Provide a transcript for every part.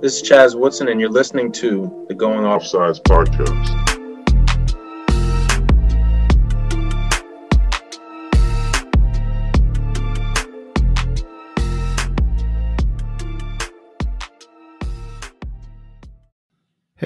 This is Chaz Woodson, and you're listening to the Going Offsides podcast.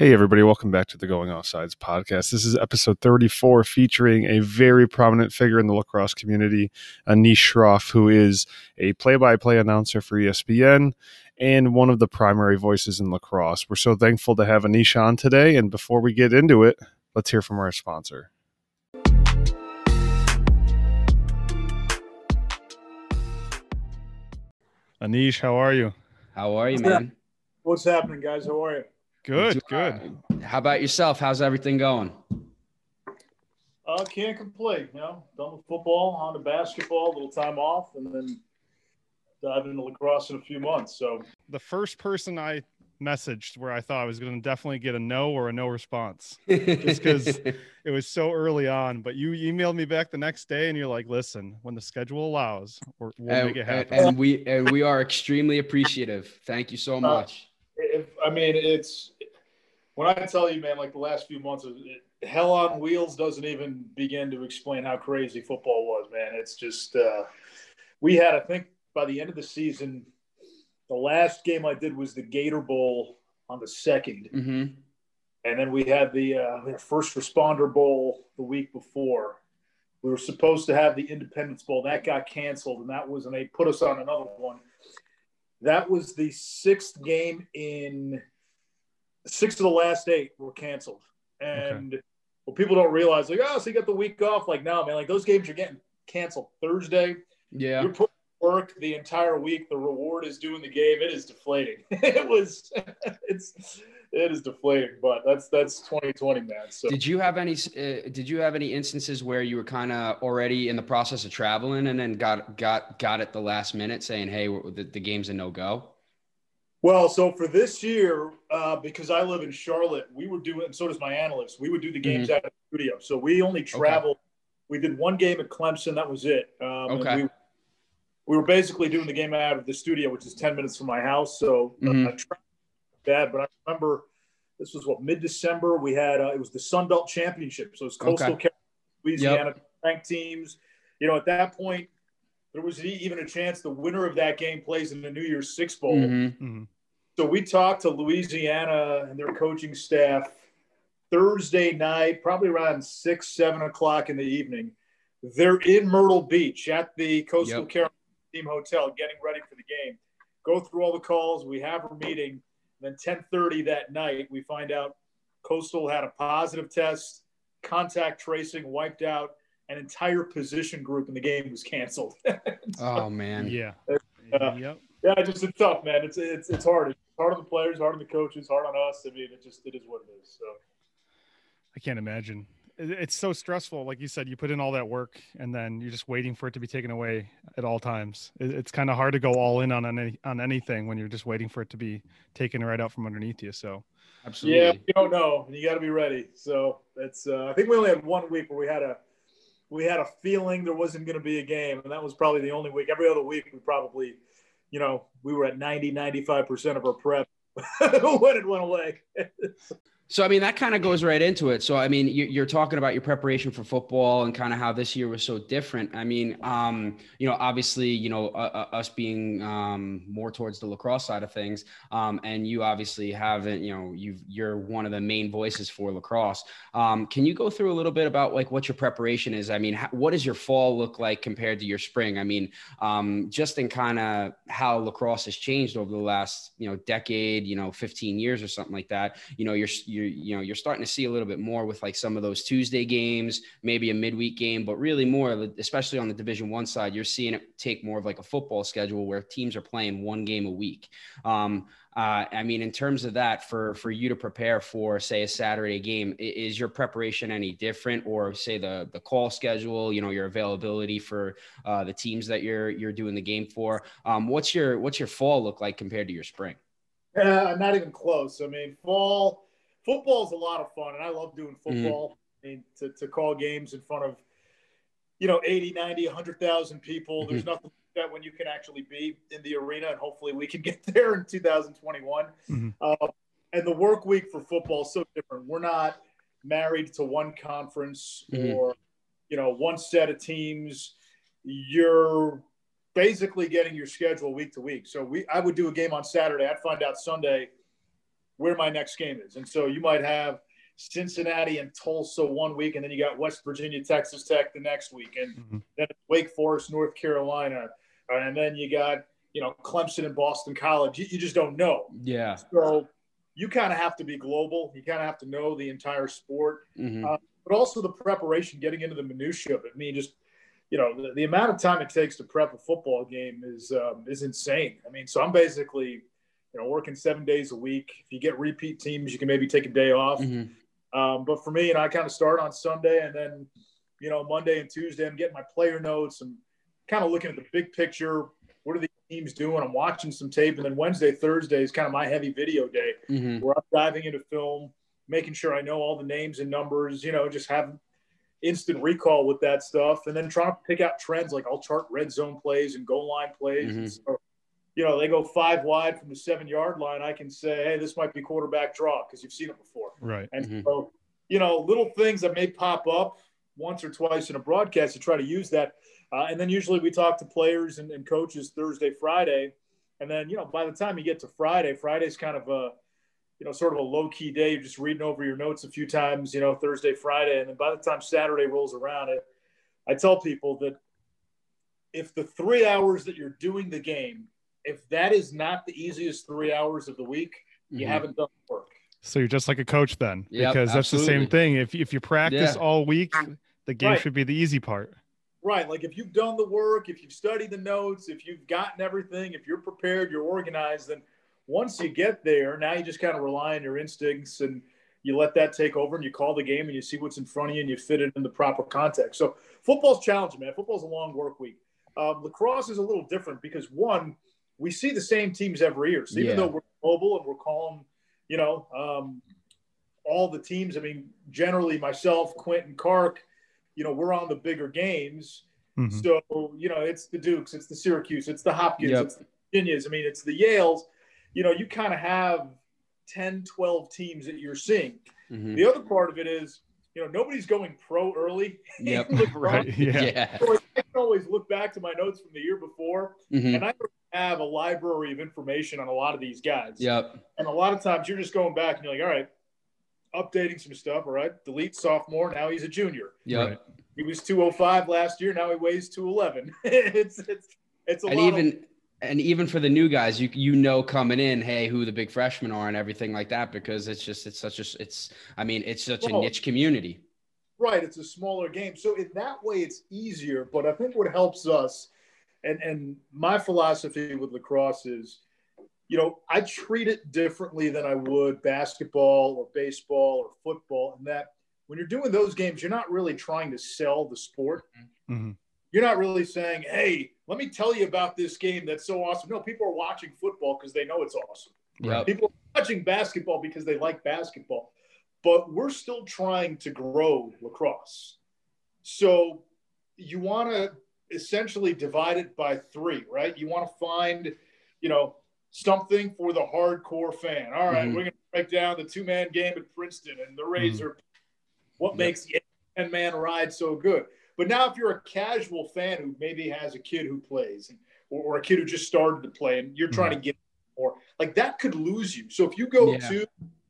Hey, everybody, welcome back to the Going Offsides podcast. This is episode 34, featuring a very prominent figure in the lacrosse community, Anish Shroff, who is a play by play announcer for ESPN and one of the primary voices in lacrosse. We're so thankful to have Anish on today. And before we get into it, let's hear from our sponsor. Anish, how are you? How are you, man? What's happening, guys? How are you? Good, good. How about yourself? How's everything going? Uh, can't complain. You know, done with football, on to basketball, a little time off, and then dive into lacrosse in a few months. So the first person I messaged where I thought I was going to definitely get a no or a no response just because it was so early on. But you emailed me back the next day and you're like, listen, when the schedule allows, we'll and, make it happen. And we, and we are extremely appreciative. Thank you so uh, much. If, I mean, it's when I tell you, man, like the last few months, it, hell on wheels doesn't even begin to explain how crazy football was, man. It's just, uh, we had, I think, by the end of the season, the last game I did was the Gator Bowl on the 2nd mm-hmm. and then we had the uh, First Responder Bowl the week before. We were supposed to have the Independence Bowl that got canceled, and that was and they put us on another one. That was the sixth game in six of the last eight were canceled, and okay. what people don't realize, like, oh, so you got the week off. Like, no, man, like those games are getting canceled Thursday. Yeah, you're work the entire week. The reward is doing the game. It is deflating. it was, it's, it is deflating. But that's that's 2020, man. So did you have any? Uh, did you have any instances where you were kind of already in the process of traveling and then got got got at the last minute saying, hey, the, the game's a no go? Well, so for this year, uh, because I live in Charlotte, we were doing, and so does my analyst. We would do the games mm-hmm. out of the studio. So we only traveled. Okay. We did one game at Clemson. That was it. Um, okay. We, we, were basically doing the game out of the studio, which is ten minutes from my house. So uh, mm-hmm. uh, bad, but I remember this was what mid December. We had uh, it was the Sun Belt Championship. So it was Coastal okay. Carolina, Louisiana yep. ranked teams. You know, at that point, there was even a chance the winner of that game plays in the New Year's Six Bowl. Mm-hmm. Mm-hmm. So we talked to Louisiana and their coaching staff Thursday night, probably around six, seven o'clock in the evening. They're in Myrtle Beach at the Coastal yep. Carolina Team Hotel, getting ready for the game. Go through all the calls. We have a meeting. And then 10:30 that night, we find out Coastal had a positive test, contact tracing wiped out an entire position group in the game was canceled. so, oh man, yeah, uh, yep. yeah, just it's tough, man. It's it's it's hard. It's hard on the players, hard on the coaches, hard on us. I mean, it just it is what it is. So I can't imagine. It's so stressful. Like you said, you put in all that work, and then you're just waiting for it to be taken away at all times. It's kind of hard to go all in on any on anything when you're just waiting for it to be taken right out from underneath you. So. Absolutely. Yeah, you don't know, and you got to be ready. So it's. Uh, I think we only had one week where we had a we had a feeling there wasn't going to be a game, and that was probably the only week. Every other week, we probably, you know, we were at 90, 95% of our prep when it went away. So, I mean, that kind of goes right into it. So, I mean, you're talking about your preparation for football and kind of how this year was so different. I mean, um, you know, obviously, you know, uh, us being um, more towards the lacrosse side of things, um, and you obviously haven't, you know, you you're one of the main voices for lacrosse. Um, can you go through a little bit about like what your preparation is? I mean, how, what does your fall look like compared to your spring? I mean, um, just in kind of how lacrosse has changed over the last, you know, decade, you know, 15 years or something like that. You know, you're, you're you're you know you're starting to see a little bit more with like some of those Tuesday games, maybe a midweek game, but really more, especially on the Division One side, you're seeing it take more of like a football schedule where teams are playing one game a week. Um, uh, I mean, in terms of that, for for you to prepare for, say, a Saturday game, is your preparation any different, or say the the call schedule, you know, your availability for uh, the teams that you're you're doing the game for? Um, what's your what's your fall look like compared to your spring? Uh, not even close. I mean, fall football is a lot of fun, and I love doing mm-hmm. football. Mm-hmm. I mean, to, to call games in front of, you know, 80, 90, 100,000 people. Mm-hmm. There's nothing like that when you can actually be in the arena, and hopefully we can get there in 2021. Mm-hmm. Uh, and the work week for football is so different. We're not married to one conference mm-hmm. or you know one set of teams. You're basically getting your schedule week to week. So we, I would do a game on Saturday. I'd find out Sunday where my next game is, and so you might have Cincinnati and Tulsa one week, and then you got West Virginia, Texas Tech the next week, and mm-hmm. then Wake Forest, North Carolina, and then you got you know Clemson and Boston College. You, you just don't know. Yeah. So you kind of have to be global. You kind of have to know the entire sport, mm-hmm. uh, but also the preparation, getting into the minutia of it. I mean, just you know, the, the, amount of time it takes to prep a football game is um, is insane. I mean, so I'm basically you know working seven days a week. If you get repeat teams, you can maybe take a day off. Mm-hmm. Um, but for me, you know, I kind of start on Sunday and then, you know, Monday and Tuesday, I'm getting my player notes and kind of looking at the big picture. What are the teams doing? I'm watching some tape. And then Wednesday, Thursday is kind of my heavy video day mm-hmm. where I'm diving into film, making sure I know all the names and numbers, you know, just have instant recall with that stuff. And then trying to pick out trends. Like I'll chart red zone plays and goal line plays. Mm-hmm. So, you know, they go five wide from the seven yard line, I can say, hey, this might be quarterback draw because you've seen it before. Right. And mm-hmm. so, you know, little things that may pop up once or twice in a broadcast to try to use that. Uh, and then usually we talk to players and, and, coaches Thursday, Friday. And then, you know, by the time you get to Friday, Friday's kind of a, you know, sort of a low key day. You're just reading over your notes a few times, you know, Thursday, Friday. And then by the time Saturday rolls around, it, I tell people that if the three hours that you're doing the game if that is not the easiest three hours of the week, you mm-hmm. haven't done the work. So you're just like a coach then, yep, because that's absolutely. the same thing. If if you practice yeah. all week, the game right. should be the easy part. Right. Like if you've done the work, if you've studied the notes, if you've gotten everything, if you're prepared, you're organized, then once you get there, now you just kind of rely on your instincts and you let that take over and you call the game and you see what's in front of you and you fit it in the proper context. So football's challenging, man. Football's a long work week. Um, lacrosse is a little different because one – we see the same teams every year. So even yeah. though we're mobile and we're calling, you know, um, all the teams, I mean, generally myself, Quentin Kark, you know, we're on the bigger games. Mm-hmm. So, you know, it's the Dukes, it's the Syracuse, it's the Hopkins, yep. it's the Virginias. I mean, it's the Yales. You know, you kind of have 10, 12 teams that you're seeing. Mm-hmm. The other part of it is, you know, nobody's going pro early. Yep. right. Yeah. yeah. So I can always look back to my notes from the year before, mm-hmm. and I have a library of information on a lot of these guys. Yep. And a lot of times you're just going back and you're like, all right, updating some stuff. All right, delete sophomore. Now he's a junior. Yeah. Right. He was 205 last year. Now he weighs 211. it's it's it's a and even of- and even for the new guys, you you know coming in, hey, who the big freshmen are and everything like that because it's just it's such a it's I mean it's such well, a niche community. Right, it's a smaller game, so in that way it's easier. But I think what helps us and and my philosophy with lacrosse is you know i treat it differently than i would basketball or baseball or football and that when you're doing those games you're not really trying to sell the sport. Mm-hmm. you're not really saying hey let me tell you about this game that's so awesome. No people are watching football because they know it's awesome. Yep. people are watching basketball because they like basketball. But we're still trying to grow lacrosse. So you want to essentially divided by three, right? You want to find, you know, something for the hardcore fan. All right, mm-hmm. we're going to break down the two man game at Princeton and the Razor. Mm-hmm. What yep. makes the 10 man ride so good? But now, if you're a casual fan who maybe has a kid who plays or, or a kid who just started to play and you're trying mm-hmm. to get more, like that could lose you. So if you go yeah. to,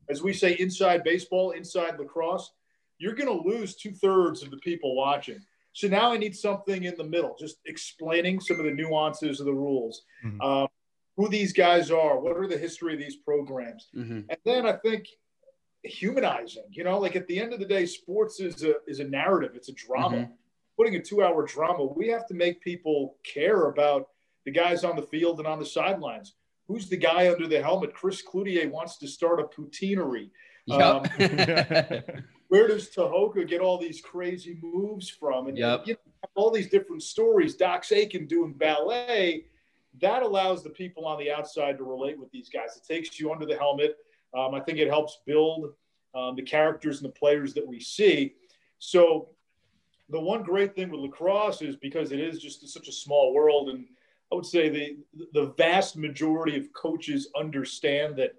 as we say, inside baseball, inside lacrosse, you're going to lose two thirds of the people watching. So now I need something in the middle, just explaining some of the nuances of the rules, mm-hmm. um, who these guys are, what are the history of these programs, mm-hmm. and then I think humanizing. You know, like at the end of the day, sports is a is a narrative, it's a drama. Mm-hmm. Putting a two hour drama, we have to make people care about the guys on the field and on the sidelines. Who's the guy under the helmet? Chris Cloutier wants to start a poutineery. Yep. Um, where does Tehoka get all these crazy moves from? And yep. you know, all these different stories. Doc Aiken doing ballet. That allows the people on the outside to relate with these guys. It takes you under the helmet. Um, I think it helps build um, the characters and the players that we see. So, the one great thing with lacrosse is because it is just such a small world, and I would say the the vast majority of coaches understand that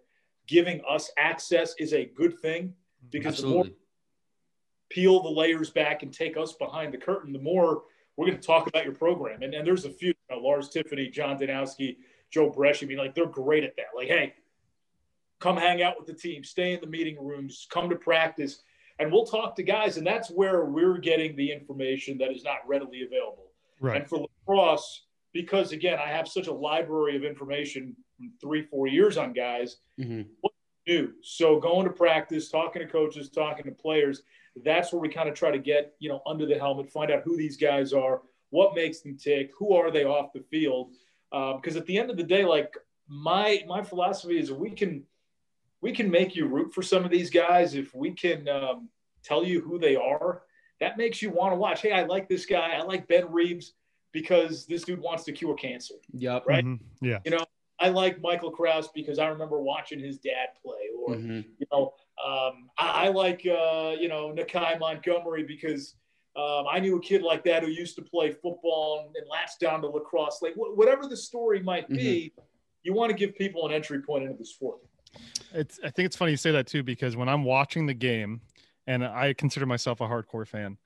giving us access is a good thing because Absolutely. the more peel the layers back and take us behind the curtain, the more we're going to talk about your program. And, and there's a few, you know, Lars Tiffany, John Danowski, Joe Breschi. I mean, like they're great at that. Like, hey, come hang out with the team, stay in the meeting rooms, come to practice, and we'll talk to guys. And that's where we're getting the information that is not readily available. Right. And for lacrosse, because again, I have such a library of information from three, four years on guys. Mm-hmm. What do? So going to practice, talking to coaches, talking to players, that's where we kind of try to get, you know, under the helmet, find out who these guys are, what makes them tick, who are they off the field. Because um, at the end of the day, like my my philosophy is we can we can make you root for some of these guys if we can um, tell you who they are. That makes you want to watch. Hey, I like this guy. I like Ben Reeves because this dude wants to cure cancer. Yep. Right. Mm-hmm. Yeah. You know, I like Michael Kraus because I remember watching his dad play, or mm-hmm. you know, um, I, I, like uh, you know Nakeie Montgomery because um, I knew a kid like that who used to play football and, and latched down to lacrosse. Like wh- whatever the story might be, mm-hmm. you want to give people an entry point into the sport. It's. I think it's funny you say that too because when I'm watching the game, and I consider myself a hardcore fan,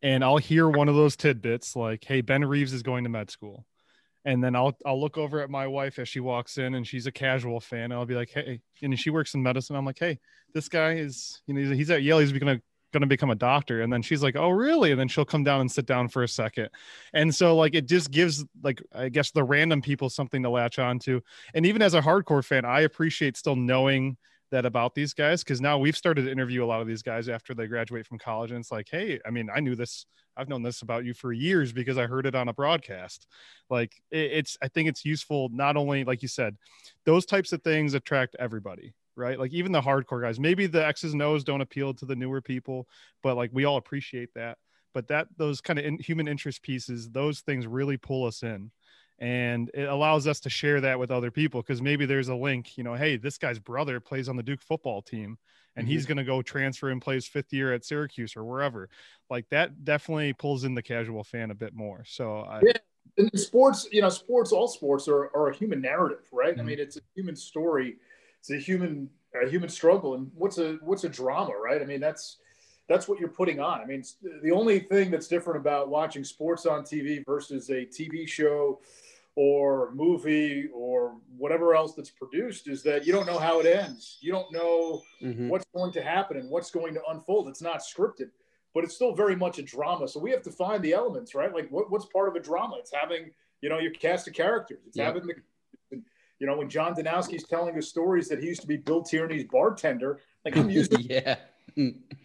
and I'll hear one of those tidbits like, "Hey, Ben Reeves is going to med school." And then I'll I'll look over at my wife as she walks in, and she's a casual fan. I'll be like, hey, and she works in medicine. I'm like, hey, this guy is, you know, he's, at Yale. He's gonna gonna become a doctor. And then she's like, oh, really? And then she'll come down and sit down for a second. And so like it just gives like I guess the random people something to latch on to. And even as a hardcore fan, I appreciate still knowing that about these guys because now we've started to interview a lot of these guys after they graduate from college and it's like hey i mean i knew this i've known this about you for years because i heard it on a broadcast. Like it's i think it's useful not only like you said those types of things attract everybody right? Like even the hardcore guys maybe the x's and o's don't appeal to the newer people but like we all appreciate that. But that those kind of in, human interest pieces those things really pull us in and it allows us to share that with other people because maybe there's a link you know hey this guy's brother plays on the duke football team and mm-hmm. he's going to go transfer and plays fifth year at syracuse or wherever like that definitely pulls in the casual fan a bit more so I, yeah and sports you know sports all sports are, are a human narrative right mm-hmm. i mean it's a human story it's a human a human struggle and what's a what's a drama right i mean that's that's what you're putting on. I mean, the only thing that's different about watching sports on TV versus a TV show or movie or whatever else that's produced is that you don't know how it ends. You don't know mm-hmm. what's going to happen and what's going to unfold. It's not scripted, but it's still very much a drama. So we have to find the elements, right? Like what, what's part of a drama? It's having, you know, your cast of characters. It's yep. having the, you know, when John Danowski's telling us stories that he used to be Bill Tierney's bartender, like I'm used to, yeah.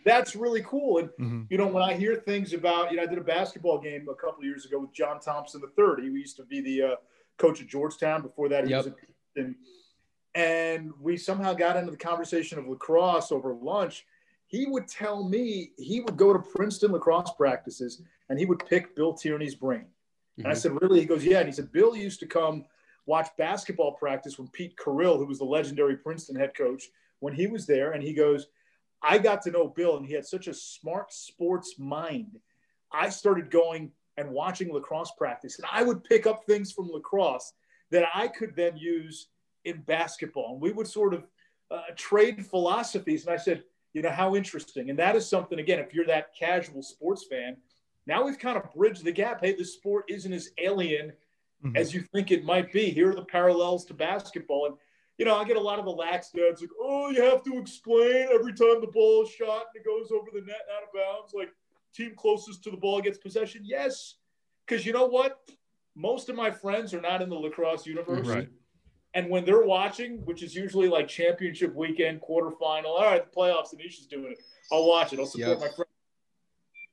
That's really cool. And mm-hmm. you know, when I hear things about, you know, I did a basketball game a couple years ago with John Thompson III. He used to be the uh, coach at Georgetown. Before that, he yep. was and we somehow got into the conversation of lacrosse over lunch. He would tell me he would go to Princeton lacrosse practices and he would pick Bill Tierney's brain. Mm-hmm. And I mm-hmm. said, Really? He goes, Yeah. And he said, Bill used to come watch basketball practice when Pete Carril, who was the legendary Princeton head coach, when he was there. And he goes, I got to know Bill, and he had such a smart sports mind. I started going and watching lacrosse practice, and I would pick up things from lacrosse that I could then use in basketball. And we would sort of uh, trade philosophies. And I said, you know, how interesting. And that is something, again, if you're that casual sports fan, now we've kind of bridged the gap. Hey, the sport isn't as alien mm-hmm. as you think it might be. Here are the parallels to basketball. And you know, I get a lot of the lax dads like, oh, you have to explain every time the ball is shot and it goes over the net and out of bounds. Like, team closest to the ball gets possession. Yes, because you know what? Most of my friends are not in the lacrosse universe. Right. And when they're watching, which is usually like championship weekend, quarterfinal, all right, the playoffs, and Anisha's doing it. I'll watch it. I'll support yep. my friend.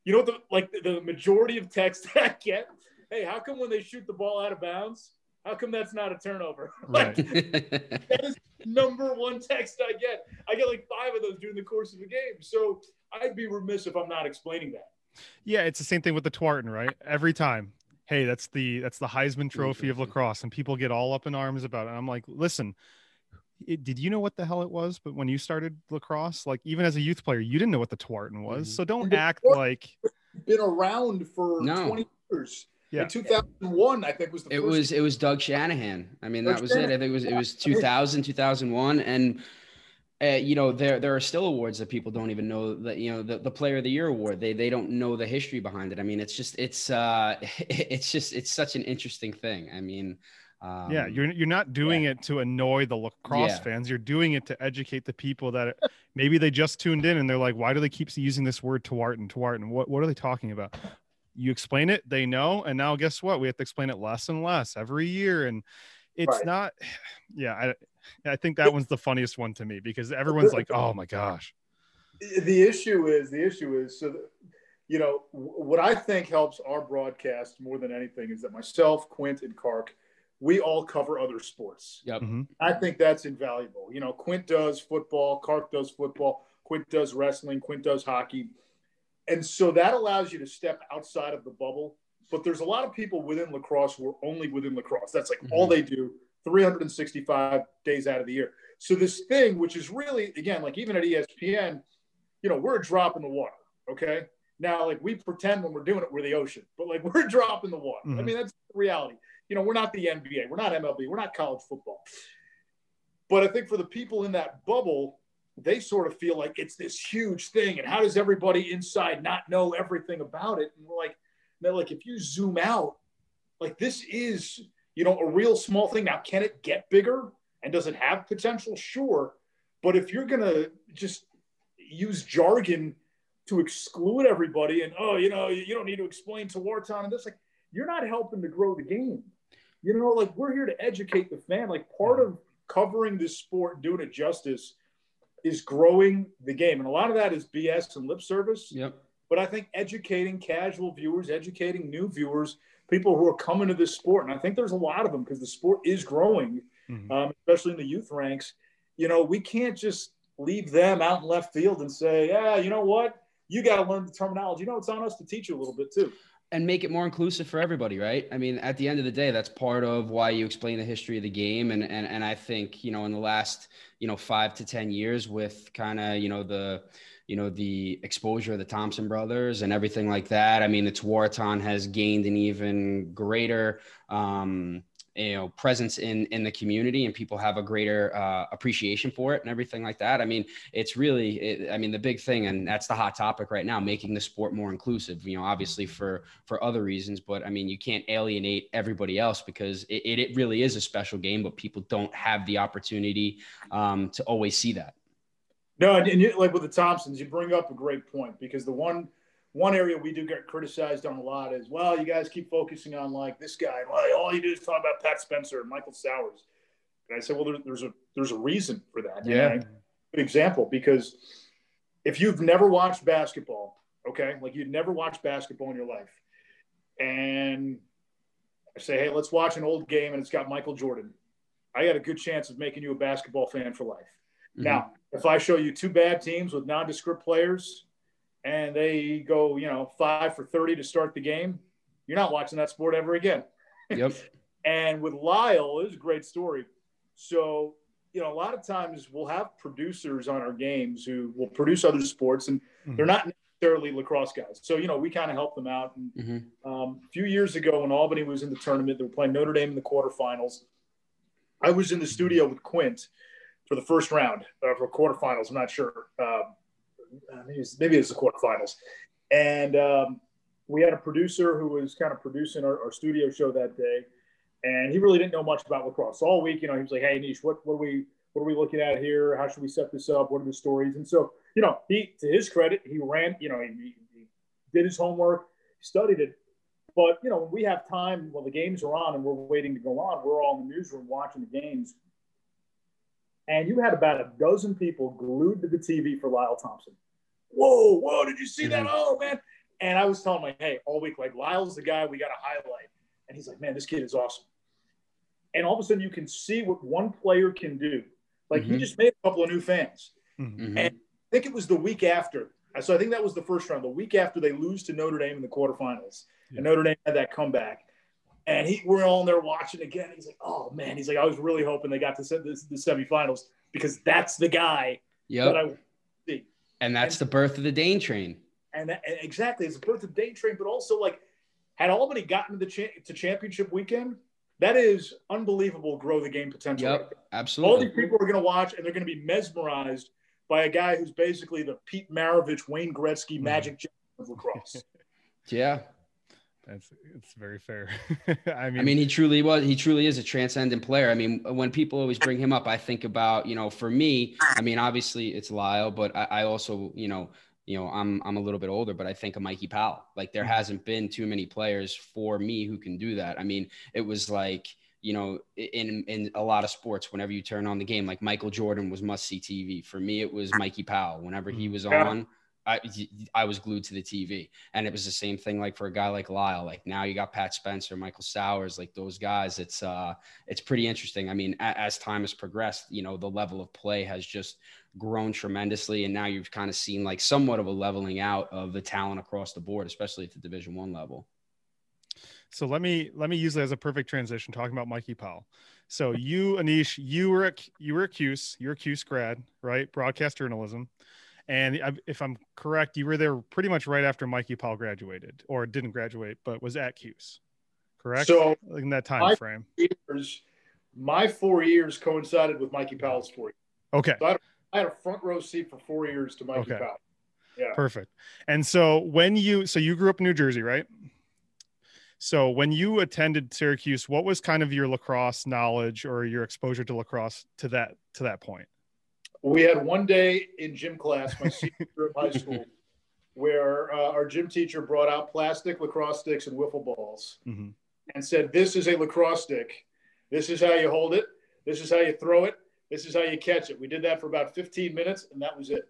You know what the like the, the majority of texts I get? Hey, how come when they shoot the ball out of bounds, how come that's not a turnover? Right. that is number one text I get. I get like five of those during the course of the game. So I'd be remiss if I'm not explaining that. Yeah, it's the same thing with the Tewaaraton, right? Every time. Hey, that's the that's the Heisman Trophy of lacrosse, and people get all up in arms about it. And I'm like, listen, it, did you know what the hell it was? But when you started lacrosse, like even as a youth player, you didn't know what the Tewaaraton was. Mm-hmm. So don't act like been around for no. 20 years. Yeah. In 2001, I think was the it was it was Doug Shanahan. I mean, Doug that was Shanahan. it. I think it was it was 2000, 2001, and uh, you know there there are still awards that people don't even know that you know the, the player of the year award they they don't know the history behind it i mean it's just it's uh it's just it's such an interesting thing i mean um, yeah, you're you're not doing yeah. it to annoy the lacrosse yeah. fans. You're doing it to educate the people that maybe they just tuned in and they're like, "Why do they keep using this word Tewaaraton, Tewaaraton? What what are they talking about?" You explain it, they know, and now guess what? We have to explain it less and less every year, and it's right. not. Yeah, I I think that one's the funniest one to me because everyone's like, "Oh my gosh." The issue is the issue is so. That, you know what I think helps our broadcast more than anything is that myself, Quint, and Kark – we all cover other sports. Yep. Mm-hmm. I think that's invaluable. You know, Quint does football, Kark does football, Quint does wrestling, Quint does hockey. And so that allows you to step outside of the bubble. But there's a lot of people within lacrosse who are only within lacrosse. That's like mm-hmm. all they do 365 days out of the year. So this thing, which is really, again, like even at ESPN, you know, we're a drop in the water. Okay. Now, like we pretend when we're doing it, we're the ocean, but like we're a drop in the water. Mm-hmm. I mean, that's the reality you know, we're not the NBA, we're not MLB, we're not college football. But I think for the people in that bubble, they sort of feel like it's this huge thing. And how does everybody inside not know everything about it? And we're like, they're like, if you zoom out, like this is, you know, a real small thing. Now, can it get bigger? And does it have potential? Sure. But if you're going to just use jargon to exclude everybody and, oh, you know, you don't need to explain Tewaaraton and this, like, you're not helping to grow the game you know, like we're here to educate the fan. Like part of covering this sport, doing it justice, is growing the game, and a lot of that is BS and lip service. Yep. But I think educating casual viewers, educating new viewers, people who are coming to this sport, and I think there's a lot of them because the sport is growing, mm-hmm. um, especially in the youth ranks. You know, we can't just leave them out in left field and say, yeah, you know what? You got to learn the terminology. You know, it's on us to teach you a little bit too and make it more inclusive for everybody, right? I mean, at the end of the day, that's part of why you explain the history of the game. And and and I think, you know, in the last, you know, five to ten years with kind of, you know, the you know the exposure of the Thompson brothers and everything like that. I mean, the Tewaaraton has gained an even greater um, you know presence in in the community and people have a greater uh, appreciation for it and everything like that. I mean it's really it, i mean the big thing and that's the hot topic right now making the sport more inclusive you know obviously for for other reasons but i mean you can't alienate everybody else because it, it really is a special game but people don't have the opportunity um, to always see that. No and, and you, like with the thompsons you bring up a great point because the one one area we do get criticized on a lot is, well, you guys keep focusing on like this guy. Well, all you do is talk about Pat Spencer and Michael Sowers. And I said, well, there, there's a there's a reason for that. Yeah. Good example because if you've never watched basketball, okay, like you've never watched basketball in your life, and I say, hey, let's watch an old game and it's got Michael Jordan. I got a good chance of making you a basketball fan for life. Mm-hmm. Now, if I show you two bad teams with nondescript players and they go, you know, five for 30 to start the game, you're not watching that sport ever again. Yep. and with Lyle, it was a great story. So, you know, a lot of times we'll have producers on our games who will produce other sports and mm-hmm. they're not necessarily lacrosse guys. So, you know, we kind of help them out. And mm-hmm. um, a few years ago when Albany was in the tournament, they were playing Notre Dame in the quarterfinals. I was in the studio with Quint for the first round uh, for quarterfinals. I'm not sure. Um, maybe it's, maybe it's the quarterfinals, and um, we had a producer who was kind of producing our, our, studio show that day, and he really didn't know much about lacrosse. all week, you know, he was like, "Hey, Nish, what what are we what are we looking at here? How should we set this up? What are the stories?" And so, you know, he to his credit, he ran, you know, he, he did his homework, studied it. But you know, when we have time, when the games are on and we're waiting to go on, we're all in the newsroom watching the games and you had about a dozen people glued to the TV for Lyle Thompson. Whoa, whoa, did you see mm-hmm. that? Oh, man. And I was telling my, hey, all week, like, Lyle's the guy we got to highlight. And he's like, man, this kid is awesome. And all of a sudden, you can see what one player can do. Like, mm-hmm. he just made a couple of new fans. Mm-hmm. And I think it was the week after. So I think that was the first round. The week after they lose to Notre Dame in the quarterfinals. Yeah. And Notre Dame had that comeback. And he, we're all there watching again. He's like, "Oh man," he's like, "I was really hoping they got to the, the semifinals because that's the guy yep. that I see." And that's and, the birth of the Dane train. And, that, and exactly, it's the birth of the Dane train, but also like Had Albany gotten to the cha- to championship weekend, that is unbelievable. Grow the game potential. Yep, absolutely. All these people are going to watch, and they're going to be mesmerized by a guy who's basically the Pete Maravich, Wayne Gretzky, Mm-hmm. Magic Johnson of lacrosse. yeah. That's it's very fair. I mean, I mean, he truly was. He truly is a transcendent player. I mean, when people always bring him up, I think about you know, for me, I mean, obviously it's Lyle, but I, I also you know, you know, I'm I'm a little bit older, but I think of Mikey Powell. Like there mm-hmm. hasn't been too many players for me who can do that. I mean, it was like you know, in in a lot of sports, whenever you turn on the game, like Michael Jordan was must see TV. For me, it was Mikey Powell. Whenever he mm-hmm. was Yeah. on, I was glued to the TV. And it was the same thing like for a guy like Lyle. Like now you got Pat Spencer, Michael Sowers, like those guys. It's uh it's pretty interesting. I mean, a- as time has progressed, you know, the level of play has just grown tremendously. And now you've kind of seen like somewhat of a leveling out of the talent across the board, especially at the division one level. so let me let me use that as a perfect transition talking about Mikey Powell. So you, Anish, you were at you were at CUSE, you're a CUSE grad, right? Broadcast journalism. And if I'm correct, you were there pretty much right after Mikey Powell graduated, or didn't graduate, but was at CUSE, correct? So in that time frame. years, my four years coincided with Mikey Powell's four. years. Okay. so I had a front row seat for four years to Mikey Okay. Powell. Yeah. Perfect. And so when you so you grew up in New Jersey, right? So when you attended Syracuse, what was kind of your lacrosse knowledge or your exposure to lacrosse to that to that point? We had one day in gym class, my senior year of high school, where uh, our gym teacher brought out plastic lacrosse sticks and wiffle balls Mhm. and said, This is a lacrosse stick. This is how you hold it. This is how you throw it. This is how you catch it. We did that for about 15 minutes, and that was it.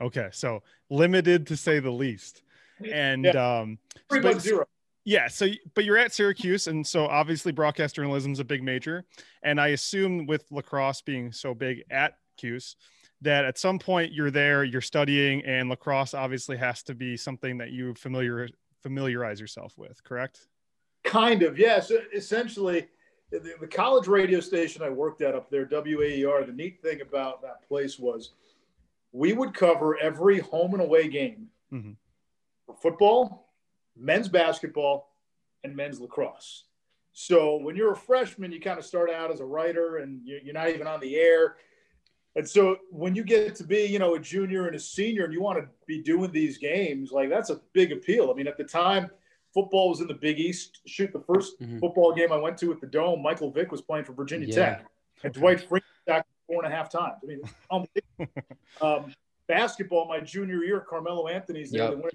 Okay, so limited to say the least. And um Pretty much zero. Yeah. So, but you're at Syracuse, and so obviously broadcast journalism is a big major. And I assume with lacrosse being so big at Cuse, that at some point you're there, you're studying, and lacrosse obviously has to be something that you familiar familiarize yourself with. Correct? Kind of, yes. Essentially, the, the college radio station I worked at up there, WAER, the neat thing about that place was we would cover every home and away game Mhm. for football, men's basketball, and men's lacrosse. So when you're a freshman, you kind of start out as a writer and you- you're not even on the air. And so when you get to be, you know, a junior and a senior and you want to be doing these games, like that's a big appeal. I mean, at the time, football was in the Big East. Shoot, the 1st Mhm. football game I went to at the Dome, Michael Vick was playing for Virginia Yeah. Tech. And Dwight Freeney sacked four and a half times. I mean, unbelievable. um, basketball, my junior year, Carmelo Anthony's there. Yep.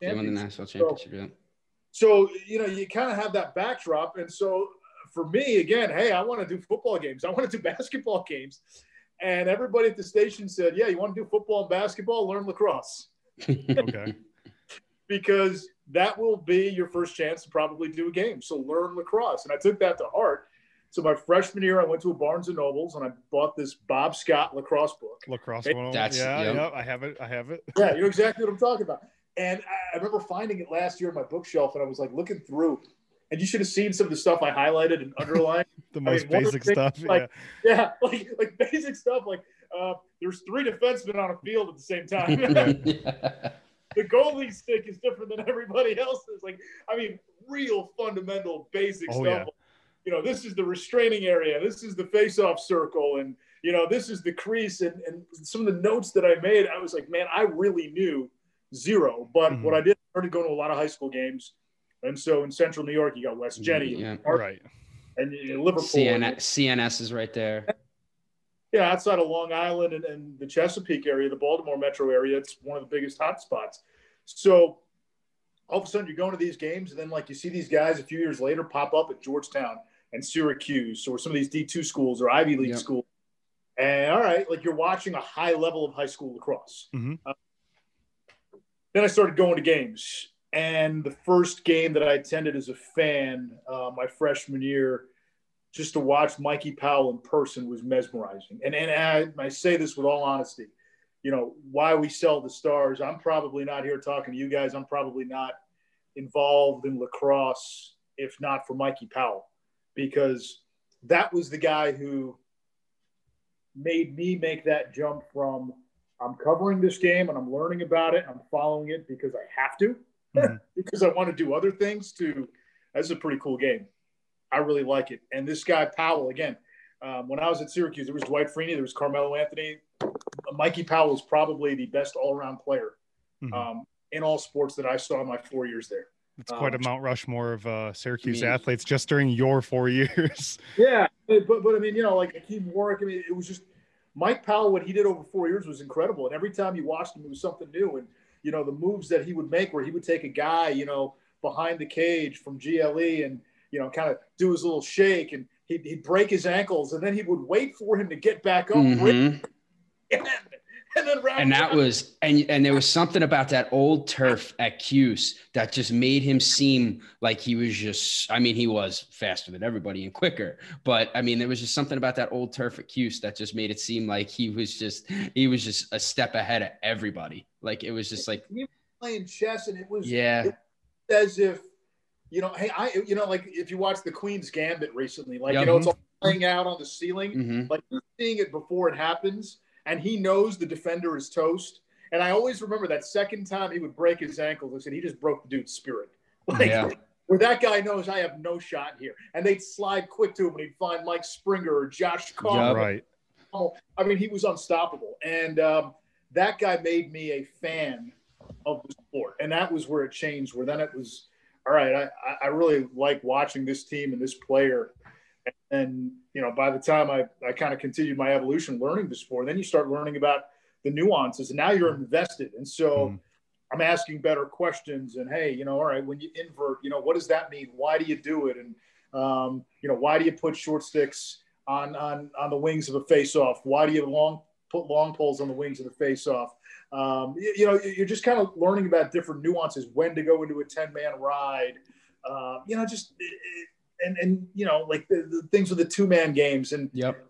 They won the national championship. Yeah. So, you know, you kind of have that backdrop. And so for me, again, hey, I want to do football games. I want to do basketball games. And everybody at the station said, yeah, you want to do football and basketball? Learn lacrosse Okay. because that will be your first chance to probably do a game. So learn lacrosse. And I took that to heart. So my freshman year, I went to a Barnes and Nobles and I bought this Bob Scott lacrosse book. lacrosse. Oh one. that's- yeah, yep. yeah. I have it. I have it. Yeah, you know exactly what I'm talking about. And I- I remember finding it last year on my bookshelf, and I was like looking through, and you should have seen some of the stuff I highlighted and underlined. The I most mean, one the basic things, stuff. like- yeah. yeah, like like basic stuff. Like uh, there's three defensemen on a field at the same time. Yeah. the goalie stick is different than everybody else's. Like I mean, real fundamental basic Oh, stuff. yeah. You know, this is the restraining area. This is the face-off circle, and you know, this is the crease. And and some of the notes that I made, I was like, man, I really knew zero. But Mhm. what I did, I started going to a lot of high school games. And so in Central New York, you got West Genny Yeah. and, Park- Right. and know, Liverpool. CNS, CNS is right there. Yeah, outside of Long Island and, and the Chesapeake area, the Baltimore metro area, it's one of the biggest hot spots. So all of a sudden you're going to these games, and then like you see these guys a few years later pop up at Georgetown and Syracuse or some of these D2 schools or Ivy League Yep. schools. And all right, like you're watching a high level of high school lacrosse. Mhm. Uh, then I started going to games. And the first game that I attended as a fan, uh, my freshman year, just to watch Mikey Powell in person was mesmerizing. And and I, I say this with all honesty, you know, why we sell the stars. I'm probably not here talking to you guys. I'm probably not involved in lacrosse if not for Mikey Powell, because that was the guy who made me make that jump from I'm covering this game and I'm learning about it. And I'm following it because I have to. Mm-hmm. because I want to do other things. To that's a pretty cool game. I really like it. And this guy Powell again. Um, when I was at Syracuse, there was Dwight Freeney, there was Carmelo Anthony. Mikey Powell was probably the best all-around player mm-hmm. um, in all sports that I saw in my four years there. It's quite um, a Mount Rushmore of uh, Syracuse I mean, athletes just during your four years. Yeah, but but I mean, you know, like Hakim Warrick. I mean, it was just Mike Powell. What he did over four years was incredible, and every time you watched him, it was something new. And you know, the moves that he would make, where he would take a guy, you know, behind the cage from GLE, and you know, kind of do his little shake, and he'd, he'd break his ankles, and then he would wait for him to get back up. Mm-hmm. and then and that was and and there was something about that old turf at Cuse that just made him seem like he was just I mean he was faster than everybody and quicker. But I mean there was just something about that old turf at Cuse that just made it seem like he was just he was just a step ahead of everybody. Like it was just like playing chess and it was yeah. it was as if you know hey I you know like if you watch the Queen's Gambit recently like yep. you know it's all playing out on the ceiling mm-hmm. like you're seeing it before it happens and he knows the defender is toast. And I always remember that second time he would break his ankle, I said he just broke the dude's spirit. Like, yeah. where that guy knows I have no shot here. And they'd slide quick to him and he'd find Mike Springer or Josh Carter. Yeah, right. Oh, I mean, he was unstoppable. And um, that guy made me a fan of the sport. And that was where it changed, where then it was, all right, I, I really like watching this team and this player and you know by the time i, I kind of continued my evolution learning the sport then you start learning about the nuances and now you're invested. And so mm. i'm asking better questions and hey you know all right when you invert you know what does that mean? Why do you do it? And um, you know why do you put short sticks on on on the wings of a face off why do you long put long poles on the wings of the face off um, you, you, know you're just kind of learning about different nuances when to go into a 10 man ride uh, you know just it, and and you know like the, the things with the two man games and yep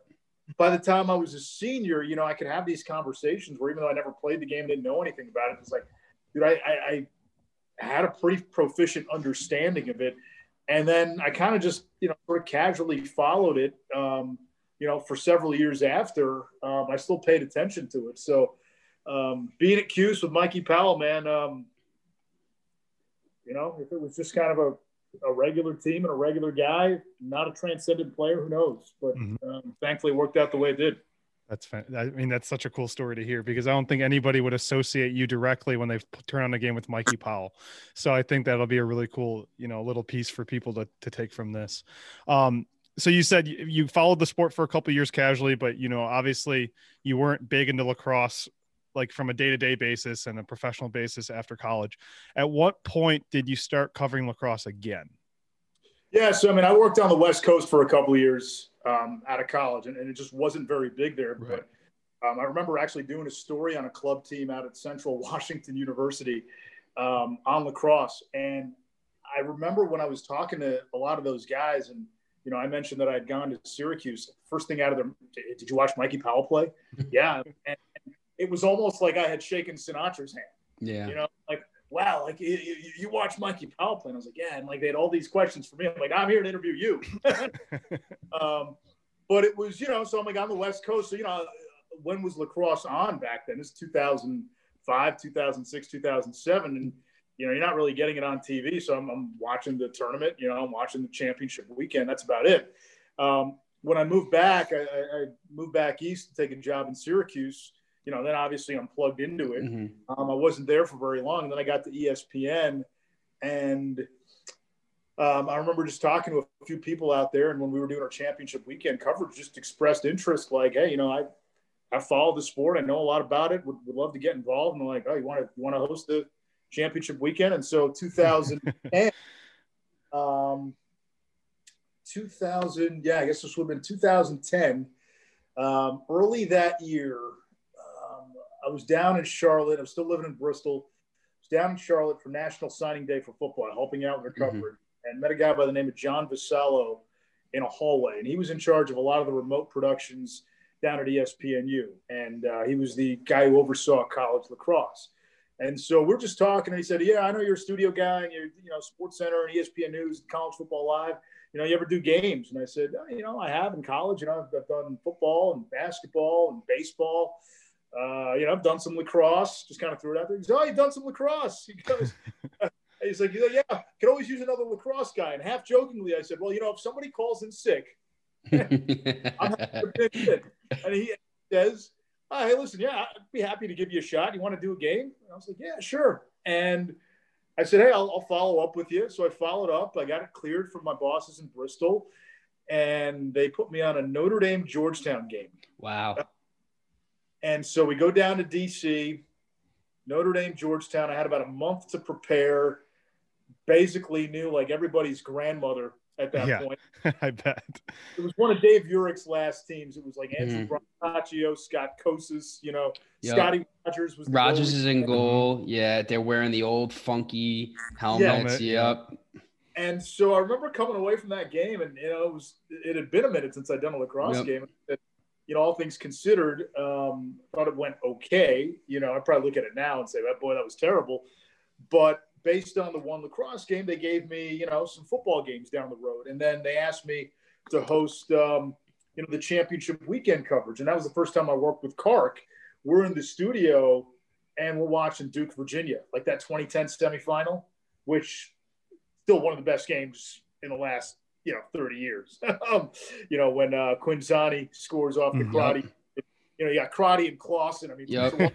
by the time I was a senior, you know, I could have these conversations where even though I never played the game, didn't know anything about it, it's like, dude, I, I, I had a pretty proficient understanding of it. And then I kind of just, you know, sort of casually followed it, um, you know, for several years after. Um, I still paid attention to it. So um, being at Cuse with Mikey Powell, man, um, you know, if it was just kind of a a regular team and a regular guy, not a transcendent player. Who knows? But mm-hmm. um, thankfully, it worked out the way it did. That's fun. I mean, that's such a cool story to hear because I don't think anybody would associate you directly when they turn on a game with Mikey Powell. So I think that'll be a really cool, you know, little piece for people to to take from this. Um, so you said you followed the sport for a couple years casually, but you know, obviously you weren't big into lacrosse like from a day-to-day basis and a professional basis after college at what point did you start covering lacrosse again yeah so i mean i worked on the west coast for a couple of years um, out of college and, and, it just wasn't very big there right. but um, i remember actually doing a story on a club team out at central washington university um, on lacrosse and i remember when i was talking to a lot of those guys and you know, I mentioned that I'd gone to Syracuse. First thing out of them, did you watch Mikey Powell play? yeah. And, it was almost like I had shaken Sinatra's hand. Yeah. You know, like, wow, like you, you, watch Mikey Powell play. And I was like, yeah. And like, they had all these questions for me. I'm like, I'm here to interview you. um, but it was, you know, so I'm like on the West Coast. So, you know, when was lacrosse on back then? It's 2005, 2006, 2007. And, you know, you're not really getting it on TV. So I'm, I'm watching the tournament, you know, I'm watching the championship weekend. That's about it. Um, when I moved back, I, I moved back east to take a job in Syracuse you know, then obviously I'm plugged into it. Mm-hmm. Um, I wasn't there for very long. And then I got to ESPN and um, I remember just talking to a few people out there. And when we were doing our championship weekend coverage, just expressed interest like, Hey, you know, I, I follow the sport. I know a lot about it. Would, would love to get involved. And they're like, Oh, you want to, you want to host the championship weekend? And so 2010, um, 2000, yeah, I guess this would have been 2010. Um, early that year, I was down in Charlotte. I'm still living in Bristol. I was down in Charlotte for National Signing Day for football, helping out in recovery, mm-hmm. and met a guy by the name of John Vassallo in a hallway. And he was in charge of a lot of the remote productions down at ESPNU. And uh, he was the guy who oversaw college lacrosse. And so we're just talking, and he said, "Yeah, I know you're a studio guy, and you're, you know, Sports Center and ESPN News, College Football Live. You know, you ever do games?" And I said, oh, "You know, I have in college. You know, I've, I've done football and basketball and baseball." Uh, you know, I've done some lacrosse. Just kind of threw it out there. He goes, "Oh, you've done some lacrosse." He goes, he's like, yeah, could always use another lacrosse guy. And half jokingly, I said, well, you know, if somebody calls in sick. And he says, oh, hey, listen, yeah, I'd be happy to give you a shot. You want to do a game? And I was like, yeah, sure. And I said, hey, I'll, I'll follow up with you. So I followed up. I got it cleared from my bosses in Bristol, and they put me on a Notre Dame Georgetown game. Wow. And so we go down to DC, Notre Dame, Georgetown. I had about a month to prepare. Basically, knew like everybody's grandmother at that Yeah. point. I bet. It was one of Dave Urick's last teams. It was like Andrew. Mm-hmm. Brancaccio, Scott Kocis, you know, Yep. Scotty Rogers was Rogers is in goal. Yeah, they're wearing the old funky helmets. Helmet, yep. And so I remember coming away from that game, and you know, it was it had been a minute since I'd done a lacrosse Yep. game. And, you know, all things considered, um, thought it went okay. You know, I probably look at it now and say, "That boy, that was terrible." But based on the one lacrosse game, they gave me, you know, some football games down the road, and then they asked me to host, um, you know, the championship weekend coverage, and that was the first time I worked with Kark. We're in the studio, and we're watching Duke, Virginia, like that 2010 semifinal, which still one of the best games in the last you know 30 years. um, you know when uh, Quinzani scores off the Mhm. Crotty. You know you got Crotty and Clausen. I mean, Yep.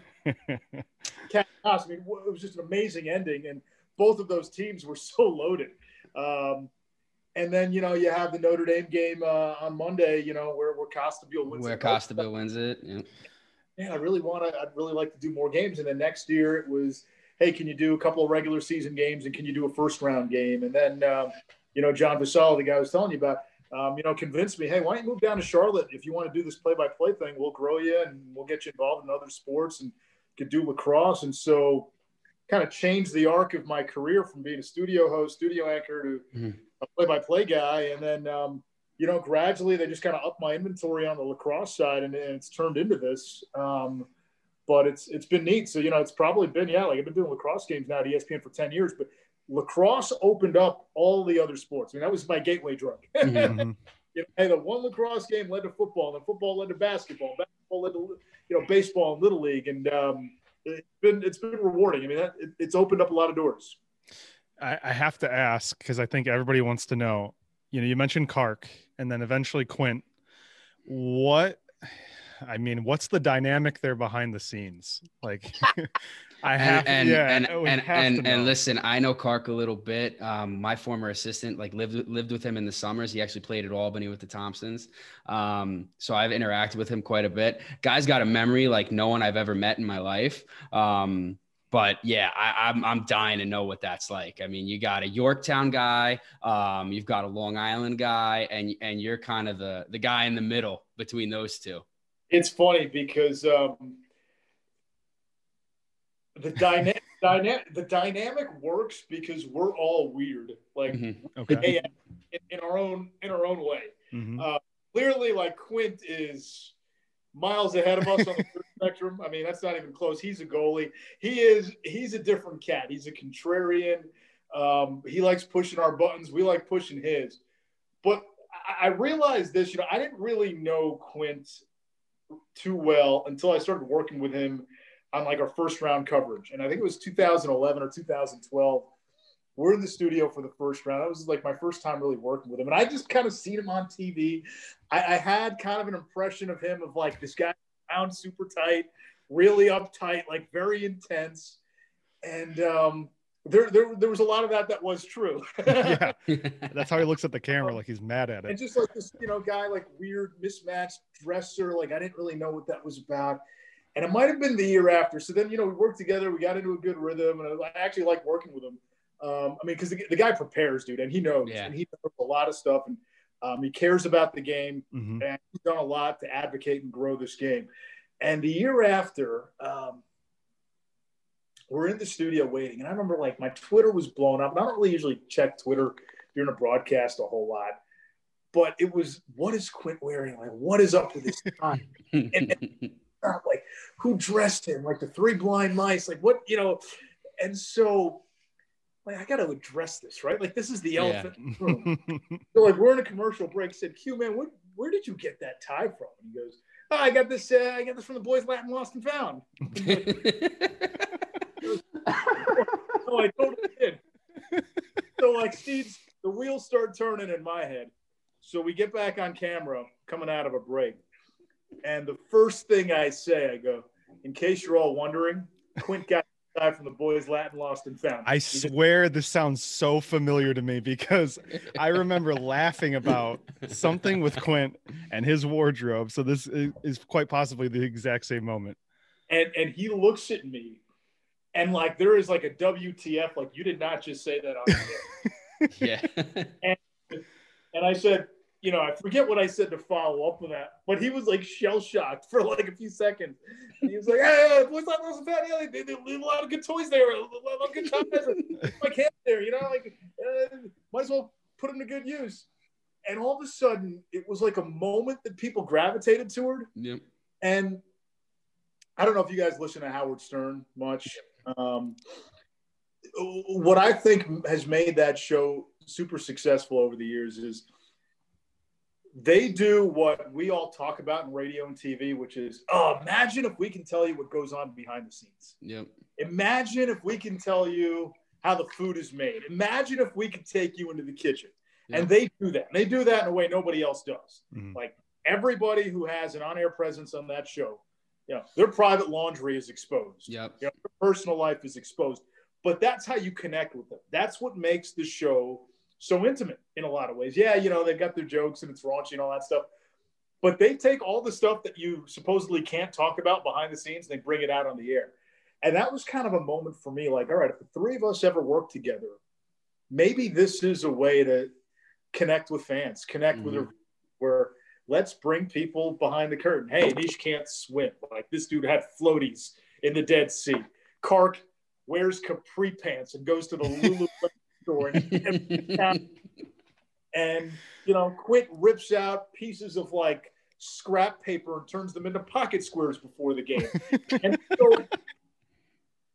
Cat. I mean, it was just an amazing ending, and both of those teams were so loaded. Um, and then you know you have the Notre Dame game uh, on Monday. You know where where Costabile wins. Where. Costabile wins it. Yeah. man, I really want to, I'd really like to do more games. And then next year it was, hey, can you do a couple of regular season games and can you do a first round game? And then, um, you know, John Vasal, the guy I was telling you about, um, you know, convinced me, hey, why don't you move down to Charlotte? If you want to do this play by play thing, we'll grow you and we'll get you involved in other sports and could do lacrosse. And so, kind of changed the arc of my career from being a studio host, studio anchor to Mhm. a play by play guy. And then, um, you know, gradually they just kind of upped my inventory on the lacrosse side, and, and it's turned into this. Um, but it's it's been neat. So you know, it's probably been yeah, like I've been doing lacrosse games now at ESPN for ten years, but lacrosse opened up all the other sports. I mean, that was my gateway drug. Mhm. Mhm. you know, hey, the one lacrosse game led to football, and then football led to basketball, basketball led to you know baseball and little league, and um, it's been it's been rewarding. I mean, that, it, it's opened up a lot of doors. I, I have to ask because I think everybody wants to know. You know, you mentioned Kark and then eventually Quint. What, I mean, what's the dynamic there behind the scenes? Like, I have, and yeah, and I would and and, and listen, I know Kark a little bit. Um, my former assistant, like lived lived with him in the summers. He actually played at Albany with the Thompsons. Um, so I've interacted with him quite a bit. Guy's got a memory like no one I've ever met in my life. Um, but yeah, I, I'm I'm dying to know what that's like. I mean, you got a Yorktown guy, um, you've got a Long Island guy, and and you're kind of the the guy in the middle between those two. It's funny because um, the dynamic, dynamic, the dynamic works because we're all weird, like Mhm. okay. hey, in, in our own in our own way. Mhm. Clearly, like Quint is miles ahead of us on the spectrum. I mean, that's not even close. He's a goalie. He is. He's a different cat. He's a contrarian. Um, he likes pushing our buttons. We like pushing his. But I, I realized this. You know, I didn't really know Quint too well until I started working with him on like our first round coverage, and I think it was 2011 or 2012. We're in the studio for the first round. That was like my first time really working with him, and I just kind of seen him on TV. I, I had kind of an impression of him of like this guy sounds super tight, really uptight, like very intense, and um, there, there there was a lot of that that was true. yeah, that's how he looks at the camera, like he's mad at it. and just like this, you know, guy like weird mismatched dresser. Like I didn't really know what that was about. And it might have been the year after. So then, you know, we worked together. We got into a good rhythm, and I actually like working with him. Um, I mean, because the, the guy prepares, dude, and he knows, Yeah. and he knows a lot of stuff, and um, he cares about the game, Mhm. and he's done a lot to advocate and grow this game. And the year after, um, we're in the studio waiting, and I remember like my Twitter was blown up. And I don't really usually check Twitter during a broadcast a whole lot, but it was what is Quint wearing? Like, what is up with this time? Like, who dressed him? Like the three blind mice? Like, what you know? And so, like, I got to address this, right? Like, this is the Yeah. elephant in the room. So like we're in a commercial break. Said, "Q man, where, where did you get that tie from?" And he goes, oh, "I got this. Uh, I got this from the boys' Latin Lost and Found." oh, I totally did. So, like, Steve, the wheels start turning in my head. So we get back on camera coming out of a break. And the first thing I say, I go, in case you're all wondering, Quint got guy from the boys Latin Lost and Found. I swear this sounds so familiar to me because I remember laughing about something with Quint and his wardrobe. So this is quite possibly the exact same moment. And and he looks at me and like there is like a WTF, like you did not just say that on here. yeah. and, and I said, you know, I forget what I said to follow up with that, but he was like shell shocked for like a few seconds. And he was like, "Hey, what's that? What's that? Yeah, they, they, they, a lot of good toys there, a lot of good toys. my kid there, you know, like uh, might as well put them to good use." And all of a sudden, it was like a moment that people gravitated toward. Yep. And I don't know if you guys listen to Howard Stern much. Um, what I think has made that show super successful over the years is they do what we all talk about in radio and TV, which is, oh, imagine if we can tell you what goes on behind the scenes. Yep. Imagine if we can tell you how the food is made. Imagine if we could take you into the kitchen. Yep. And they do that. And they do that in a way nobody else does. Mm-hmm. Like everybody who has an on-air presence on that show, you know, their private laundry is exposed. Yep. You know, their personal life is exposed. But that's how you connect with them. That's what makes the show so intimate in a lot of ways. Yeah, you know, they've got their jokes and it's raunchy and all that stuff. But they take all the stuff that you supposedly can't talk about behind the scenes and they bring it out on the air. And that was kind of a moment for me like, all right, if the three of us ever work together, maybe this is a way to connect with fans, connect mm-hmm. with her, where let's bring people behind the curtain. Hey, Nish can't swim. Like this dude had floaties in the Dead Sea. Kark wears capri pants and goes to the Lulu store and, and you know, Quint rips out pieces of like scrap paper and turns them into pocket squares before the game. and so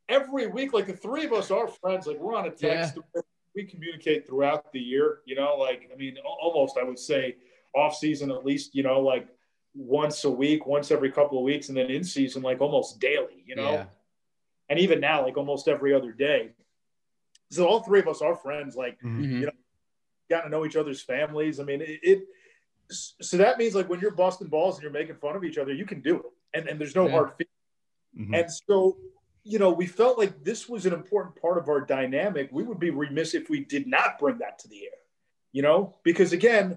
every week, like the three of us are friends. Like we're on a text. Yeah. We communicate throughout the year. You know, like I mean, almost I would say off season at least. You know, like once a week, once every couple of weeks, and then in season like almost daily. You know, yeah. and even now like almost every other day so all three of us are friends. Like mm-hmm. you know, got to know each other's families. I mean, it, it, So that means like when you're busting balls and you're making fun of each other, you can do it, and and there's no yeah. hard feelings. Mm-hmm. And so you know, we felt like this was an important part of our dynamic. We would be remiss if we did not bring that to the air. You know, because again,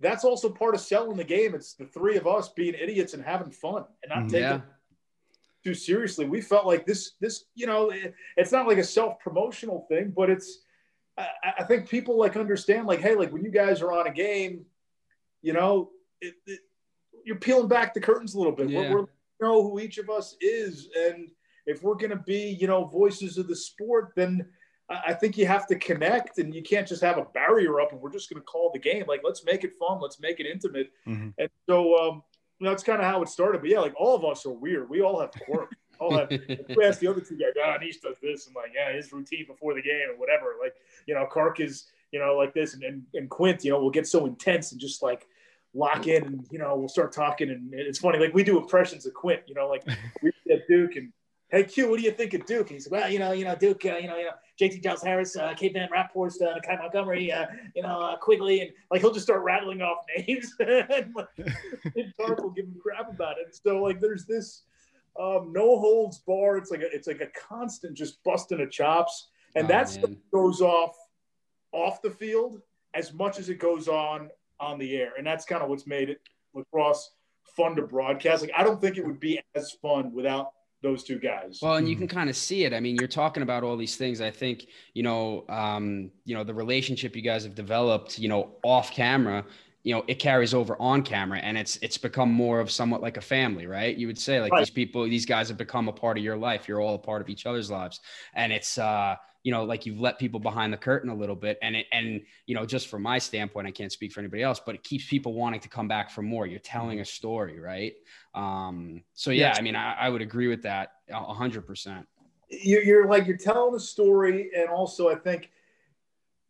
that's also part of selling the game. It's the three of us being idiots and having fun and not mm-hmm. taking yeah too seriously. We felt like this, this, you know, it's not like a self promotional thing, but it's, I, I, think people like understand, like, hey, like when you guys are on a game, you know, it, it, you're peeling back the curtains a little bit. Yeah. We're, we're know who each of us is, and if we're going to be, you know, voices of the sport, then I think you have to connect, and you can't just have a barrier up, and we're just going to call the game. Like, let's make it fun, let's make it intimate, mm-hmm. and so um, that's kind of how it started. But yeah, like all of us are weird. We all have quirk. all have. we ask the other two guys, ah, Nish does this, and like, yeah, his routine before the game or whatever. Like, you know, Kark is, you know, like this, and and, and Quint, you know, will get so intense and just like lock in, and you know, we'll start talking, and it's funny. Like we do impressions of Quint, you know, like we at Duke and hey Q, what do you think of Duke? And he said, well, you know, you know, Duke, uh, you know, you know, JT Giles Harris, uh, Cade Van Raaphorst, uh, Kai Montgomery, uh, you know, uh, Quigley, and like he'll just start rattling off names, and, like, and will give him crap about it. So like, there's this um, no holds bar. It's like a, it's like a constant just busting of chops, and oh, that stuff goes off off the field as much as it goes on on the air, and that's kind of what's made it lacrosse fun to broadcast. Like I don't think it would be as fun without those two guys. Well, and you can kind of see it. I mean, you're talking about all these things. I think you know, um, you know, the relationship you guys have developed, you know, off camera. You know, it carries over on camera, and it's it's become more of somewhat like a family, right? You would say like right. these people, these guys have become a part of your life. You're all a part of each other's lives, and it's uh, you know, like you've let people behind the curtain a little bit. And it, and, you know, just from my standpoint, I can't speak for anybody else, but it keeps people wanting to come back for more. You're telling a story, right? Um, so yeah, I mean, I, I would agree with that a hundred percent. You're, you're like, you're telling a story. And also I think,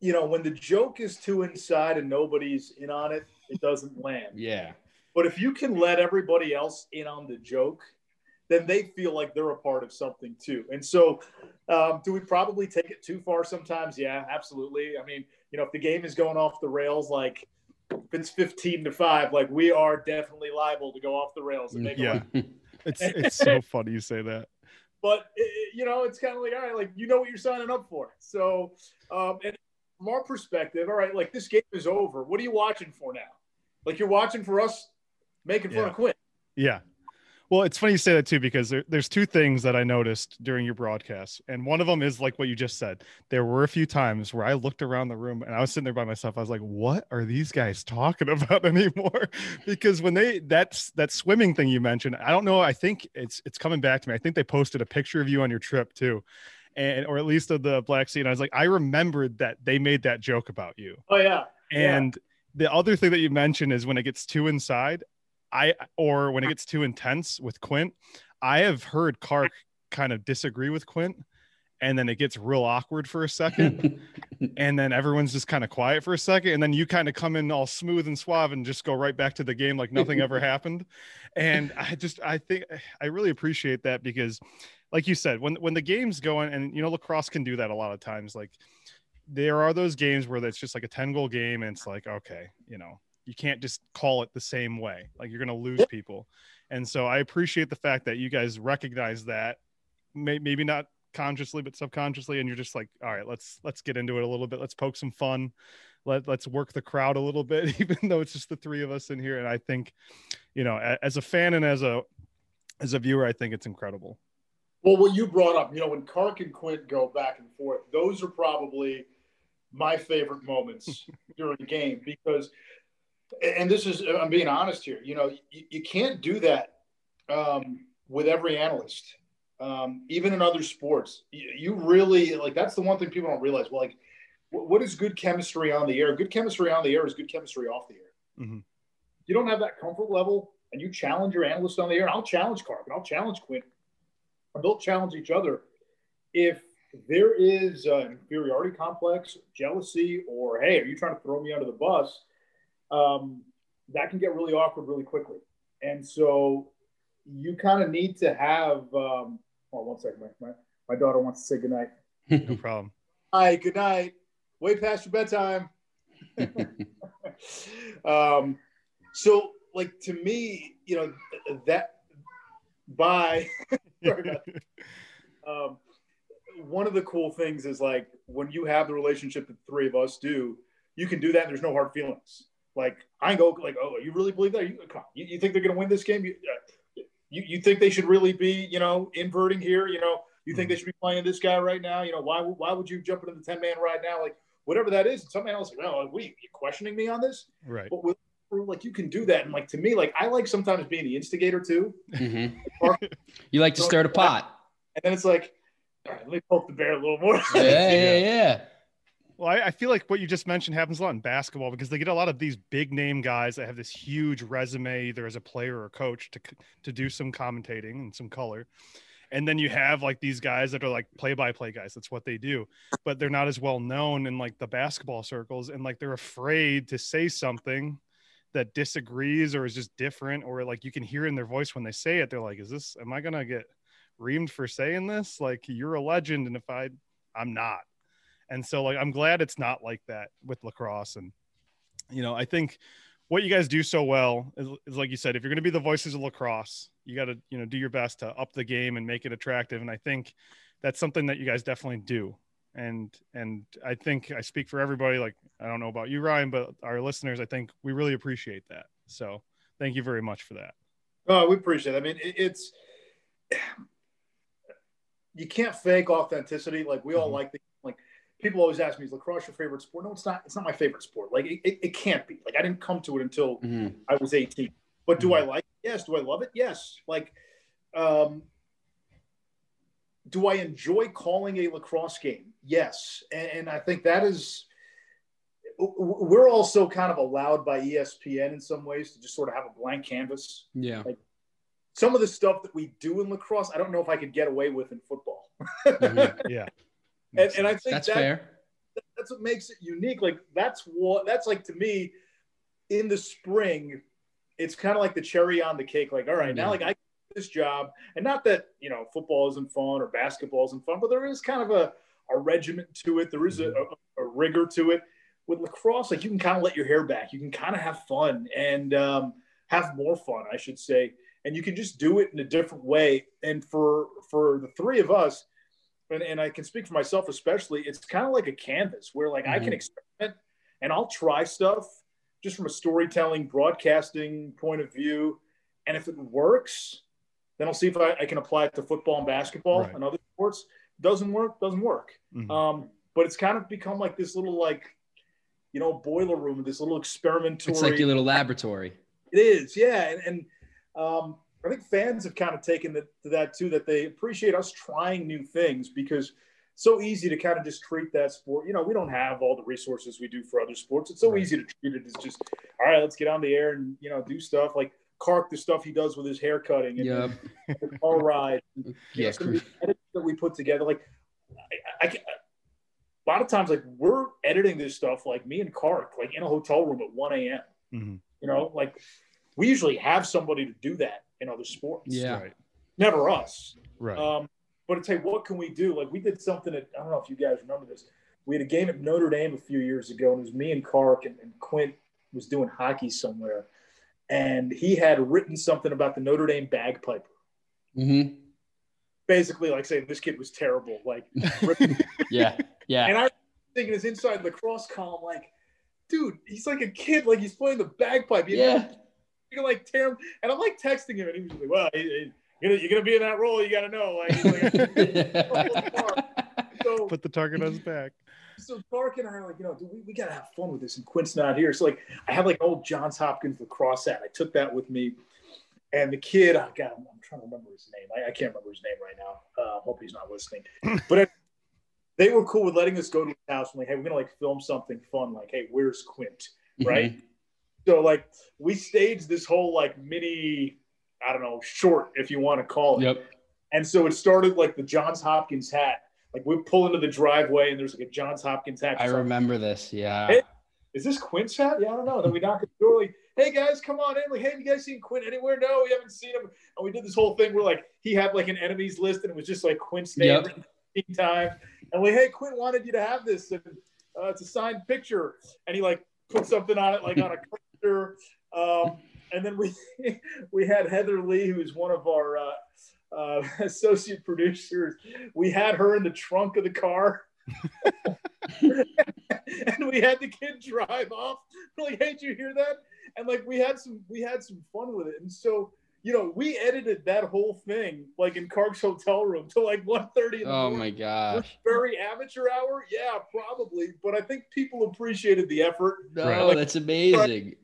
you know, when the joke is too inside and nobody's in on it, it doesn't land. Yeah. But if you can let everybody else in on the joke, then they feel like they're a part of something too. And so, um, do we probably take it too far sometimes? Yeah, absolutely. I mean, you know, if the game is going off the rails, like if it's 15 to five, like we are definitely liable to go off the rails and make yeah. it's it's so funny you say that. But it, you know, it's kind of like all right, like you know what you're signing up for. So, um, and from our perspective, all right, like this game is over. What are you watching for now? Like you're watching for us making fun Yeah. of Quint. Yeah. Well, it's funny you say that too because there, there's two things that I noticed during your broadcast, and one of them is like what you just said. There were a few times where I looked around the room and I was sitting there by myself. I was like, "What are these guys talking about anymore?" because when they that's that swimming thing you mentioned, I don't know. I think it's it's coming back to me. I think they posted a picture of you on your trip too, and or at least of the Black Sea. And I was like, I remembered that they made that joke about you. Oh yeah, Yeah. And the other thing that you mentioned is when it gets too inside, I or when it gets too intense with Quint, I have heard Kark kind of disagree with Quint, and then it gets real awkward for a second, and then everyone's just kind of quiet for a second, and then you kind of come in all smooth and suave and just go right back to the game like nothing ever happened. And I just I think I really appreciate that because like you said, when when the game's going, and you know, lacrosse can do that a lot of times, like there are those games where it's just like a 10 goal game and it's like okay you know you can't just call it the same way. Like you're going to lose people. And so i appreciate the fact that you guys recognize that May- maybe not consciously but subconsciously and you're just like all right let's let's get into it a little bit. Let's poke some fun. Let, let's work the crowd a little bit even though it's just the three of us in here. And i think you know as a fan and as a as a viewer i think it's incredible. Well, what you brought up, you know, when Kark and Quint go back and forth, those are probably my favorite moments during the game because, and this is, I'm being honest here, you know, you, you can't do that um, with every analyst, um, even in other sports. You, you really, like, that's the one thing people don't realize. Well, like, what, what is good chemistry on the air? Good chemistry on the air is good chemistry off the air. Mhm. You don't have that comfort level and you challenge your analyst on the air. I'll challenge Kark and I'll challenge Quint and they'll challenge each other. If there is an inferiority complex, jealousy, or hey, are you trying to throw me under the bus? Um, that can get really awkward really quickly. And so you kind of need to have. Um, hold on one second, my, my, my daughter wants to say goodnight. no problem Hi, good night. Way past your bedtime. um, so, like to me, you know that by um, one of the cool things is like when you have the relationship that the three of us do, you can do that. And there's no hard feelings. Like I go like, oh, you really believe that? You, come on, you, you think they're going to win this game? You, uh, you you think they should really be, you know, inverting here? You know, you think they should be playing this guy right now? You know, why would- why would you jump into the ten man right now? Like whatever that is. And some analysts like, oh, what are you, you questioning me on this? right But with like you can do that, and like to me, like I like sometimes being the instigator too. Mhm. You like to stir the pot. And then it's like, all right, let me poke the bear a little more. Yeah, yeah, yeah. Well, I, I feel like what you just mentioned happens a lot in basketball because they get a lot of these big name guys that have this huge resume, either as a player or coach, to to do some commentating and some color, and then you have like these guys that are like play by play guys. That's what they do, but they're not as well known in like the basketball circles, and like they're afraid to say something that disagrees or is just different, or like you can hear in their voice when they say it. They're like, "Is this? Am I gonna get reamed for saying this? Like you're a legend, and if I, I'm not." And so like I'm glad it's not like that with lacrosse. And you know, I think what you guys do so well is, is like you said, if you're going to be the voices of lacrosse, you got to you know do your best to up the game and make it attractive. And I think that's something that you guys definitely do. And and I think I speak for everybody. Like I don't know about you, Ryan, but our listeners, I think we really appreciate that. So thank you very much for that. Oh, we appreciate it. I mean, it, it's you can't fake authenticity. Like we all Mhm. like the people always ask me, "Is lacrosse your favorite sport?" No, it's not. It's not my favorite sport. Like it, it, it can't be. Like I didn't come to it until Mhm. I was 18. But do I like it? Yes. Do I love it? Yes. Like, um, do I enjoy calling a lacrosse game? Yes. And, and I think that is, w- w- we're also kind of allowed by ESPN in some ways to just sort of have a blank canvas. Yeah. Some of the stuff that we do in lacrosse, I don't know if I could get away with in football. Mhm. Yeah. And, and I think That's that, fair. that's what makes it unique. Like that's what that's like to me in the spring. It's kind of like the cherry on the cake. Like, all right, now like I this job, and not that you know football isn't fun or basketball isn't fun, but there is kind of a, a regiment to it. There is a, a, a rigor to it. With lacrosse, like you can kind of let your hair back. You can kind of have fun and um, have more fun, I should say, and you can just do it in a different way. And for for the three of us, and, and I can speak for myself especially, it's kind of like a canvas where like mm-hmm. I can mm-hmm. experiment and I'll try stuff just from a storytelling, broadcasting point of view. And if it works, then I'll see if I, I can apply it to football and basketball right. and other sports. Doesn't work, doesn't work. Mm-hmm. Um, but it's kind of become like this little like, you know, boiler room, this little experimentary. It's like your little laboratory. It is, yeah. And, and um, I think fans have kind of taken the, to that too, that they appreciate us trying new things because so easy to kind of just treat that sport. You know, we don't have all the resources we do for other sports. It's so right. easy to treat it as just, all right, let's get on the air and, you know, do stuff like Kark, the stuff he does with his hair cutting and yep. the car ride. And, yeah, know, that we put together. Like, I, I, a lot of times, like, we're editing this stuff, like me and Kark, like in a hotel room at 1 a.m. Mm-hmm. You know, like we usually have somebody to do that in other sports. Yeah. Right. Never us. Right. Um, but it's hey, what can we do? Like we did something that I don't know if you guys remember this. We had a game at Notre Dame a few years ago, and it was me and Kark and, and Quint was doing hockey somewhere, and he had written something about the Notre Dame bagpiper. Mm-hmm. Basically, like saying this kid was terrible. Like, yeah, yeah. And I thinking his inside lacrosse column, like, dude, he's like a kid, like he's playing the bagpipe. You yeah. Know? You can like tear him, and I'm like texting him, and he was like, "Well, he, he, you're gonna, you're gonna be in that role. You got to know. Like, like so, put the target on his back. So Kark and I are like, you know, dude, we, we gotta have fun with this. And Quint's not here, so like, I have like old Johns Hopkins lacrosse hat. I took that with me, and the kid, oh God, I'm, I'm trying to remember his name. I, I, can't remember his name right now. Uh, hope he's not listening. But it, they were cool with letting us go to his house. I'm like, hey, we're gonna like film something fun. Like, hey, where's Quint? Mm-hmm. Right. Mm-hmm. So like, we staged this whole like mini I don't know, short, if you want to call it. Yep. And so it started like the Johns Hopkins hat. Like we pull into the driveway and there's like a Johns Hopkins hat. I remember this. Yeah. Hey, is this Quint's hat? Yeah, I don't know. Then we knock at the door like, hey guys, come on in. Like, hey, have you guys seen Quint anywhere? No, we haven't seen him. And we did this whole thing where like he had like an enemies list and it was just like Quint's name yep. time. And we, hey, Quint wanted you to have this. And uh, it's a signed picture. And he like put something on it, like on a poster. Um, and then we we had Heather Lee, who's one of our uh, uh, associate producers. We had her in the trunk of the car. and we had the kid drive off. We're like, hey, did you hear that? And like we had some we had some fun with it. And so, you know, we edited that whole thing like in Kark's hotel room till like 1 30 in the Oh morning. my gosh. Very amateur hour? Yeah, probably. But I think people appreciated the effort. No, like, that's amazing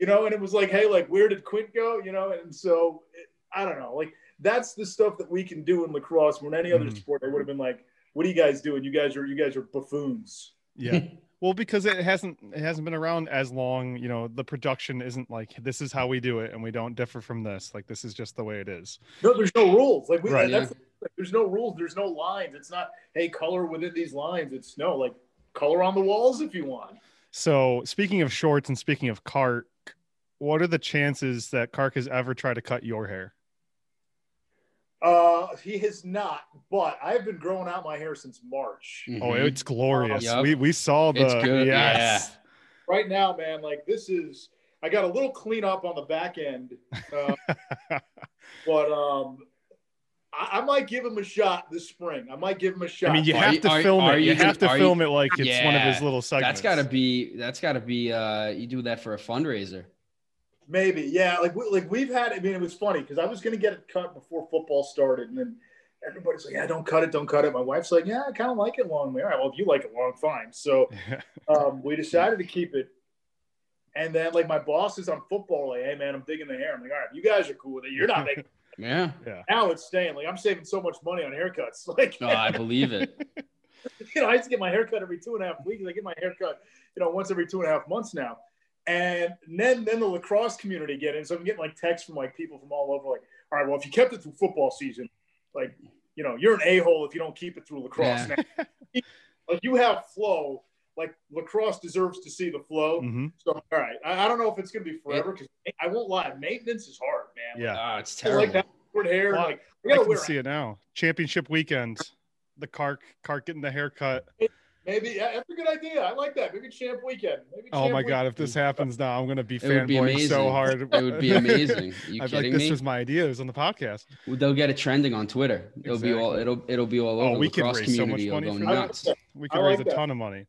you know, and it was like, hey, like, where did Quint go? You know, and so it, I don't know, like, that's the stuff that we can do in lacrosse. When any other mm. sport, they would have been like, what are you guys doing? You guys are, you guys are buffoons. Yeah. Well, because it hasn't it hasn't been around as long, you know, the production isn't like this is how we do it and we don't differ from this. Like this is just the way it is. No, there's no rules. Like we right. that's yeah. there's no rules, there's no lines. It's not, hey, color within these lines. It's no like color on the walls if you want. So speaking of shorts and speaking of Kark, what are the chances that Kark has ever tried to cut your hair? Uh, he has not, but I've been growing out my hair since March. Mm-hmm. Oh, it's glorious. yep. We we saw the it's good. Yes. Yeah. Right now, man, like this is I got a little cleanup on the back end. Uh, but um I, I, might give him a shot this spring. I might give him a shot. I mean, you have to film it. You, have to film it like it's yeah, one of his little segments. That's got to be. That's got to be. Uh, you do that for a fundraiser. Maybe, yeah. Like we, like we've had. I mean, it was funny because I was going to get it cut before football started, and then everybody's like, "Yeah, don't cut it, don't cut it." My wife's like, "Yeah, I kind of like it long." All right, well, if you like it long, fine. So um, we decided to keep it. And then, like, my boss is on football. Like, hey, man, I'm digging the hair. I'm like, all right, you guys are cool with it. You're not making. yeah. yeah. Now it's staying. Like, I'm saving so much money on haircuts. Like, no, I believe it. you know, I used to get my haircut every two and a half weeks. I get my haircut, you know, once every two and a half months now. And then then the lacrosse community get in. So I'm getting like texts from like people from all over, like, all right, well, if you kept it through football season, like, you know, you're an a-hole if you don't keep it through lacrosse. Yeah. Now, like you have flow. Like lacrosse deserves to see the flow. Mm-hmm. So all right, I, I, don't know if it's gonna be forever because I won't lie, maintenance is hard, man. Yeah, oh, it's terrible. Like that, short hair. Well, like I can see it now. Championship weekend, the Kark Kark getting the haircut. Maybe that's a good idea. I like that. Maybe champ weekend. Maybe oh champ my weekend. god! If this happens now, I'm gonna be It fanboying so hard. It would be amazing. you I'd kidding like, this me? was my idea. It was on the podcast. They'll get it trending on Twitter. It'll be all it'll it'll be all Oh, over we the could cross raise so much money go for that. nuts. We I could like raise a that. ton of money.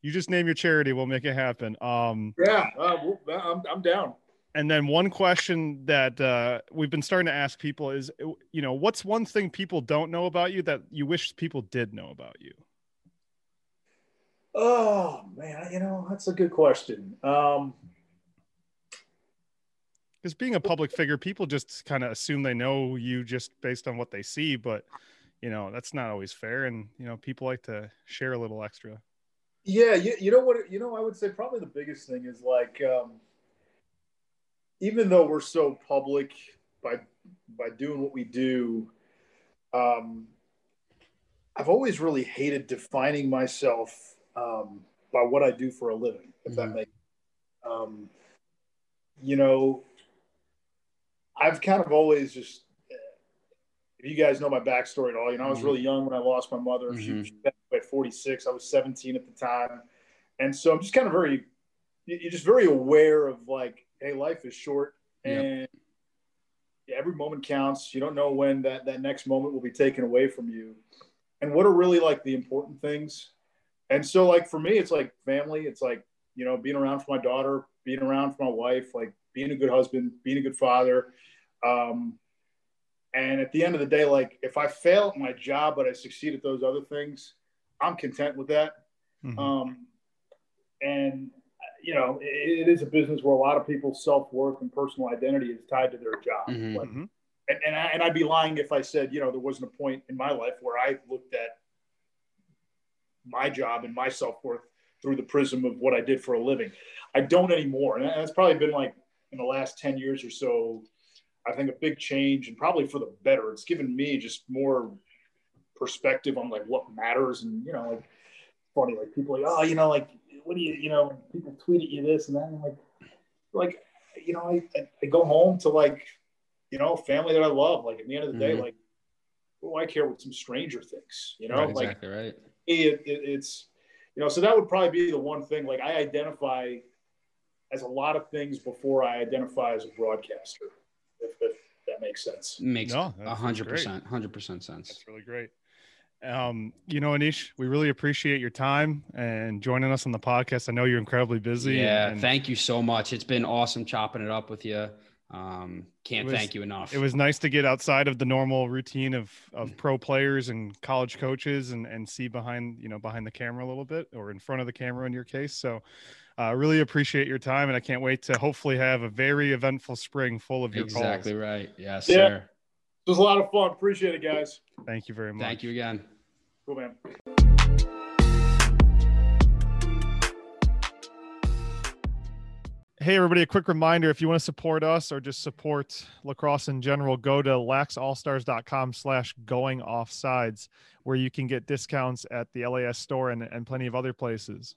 You just name your charity, we'll make it happen. Um, Yeah, uh, well, I'm, I'm down. and then one question that uh, we've been starting to ask people is, you know, what's one thing people don't know about you that you wish people did know about you? Oh man, you know that's a good question. Um, Because being a public figure, people just kind of assume they know you just based on what they see, but you know that's not always fair. And you know, people like to share a little extra. Yeah, you, you know what? You know, I would say probably the biggest thing is like, um, even though we're so public by by doing what we do, um, I've always really hated defining myself um, by what I do for a living. If that Mhm. makes, um, you know, I've kind of always just. If you guys know my backstory at all, you know I was Mhm. really young when I lost my mother. She Mhm. was at 46. I was 17 at the time, and so I'm just kind of very, you- you're just very aware of like, hey, life is short, and yeah, every moment counts. You don't know when that that next moment will be taken away from you, and what are really like the important things. And so, like for me, it's like family. It's like you know, being around for my daughter, being around for my wife, like being a good husband, being a good father. Um, and at the end of the day, like if I fail at my job but I succeed at those other things, I'm content with that. Mhm. Um, and you know, it, it is a business where a lot of people's self worth and personal identity is tied to their job. Mhm. Like, Mhm. and, and, I, and I'd be lying if I said, you know, there wasn't a point in my life where I looked at my job and my self worth through the prism of what I did for a living. I don't anymore. And that's probably been like in the last 10 years or so, I think a big change and probably for the better. It's given me just more perspective on like what matters. And, you know, like funny, like people like, oh, you know, like, what do you, you know, people tweet at you this and that. And like, like, you know, I, I, go home to like, you know, family that I love. Like at the end of the day, Mhm. like, what do I care what some stranger thinks? You know, Right, like exactly right. It, it, it's you know so that would probably be the one thing like i identify as a lot of things before i identify as a broadcaster if, if that makes sense Makes No, a hundred that's percent, hundred percent sense. That's really great. Um, you know, Anish, we really appreciate your time and joining us on the podcast. I know you're incredibly busy. Yeah, and thank you so much. It's been awesome chopping it up with you. Um, can't was- thank you enough. it was nice to get outside of the normal routine of of pro players and college coaches and and see behind you know behind the camera a little bit or in front of the camera in your case. So. I uh, really appreciate your time, and I can't wait to hopefully have a very eventful spring full of your exactly calls. right. Yes, Yeah. sir. it was a lot of fun appreciate it guys Thank you very much. Thank you again. cool man Hey, everybody, a quick reminder if you want to support us or just support lacrosse in general, go to laxallstars.com slash going offsides, where you can get discounts at the LAS store and, and plenty of other places.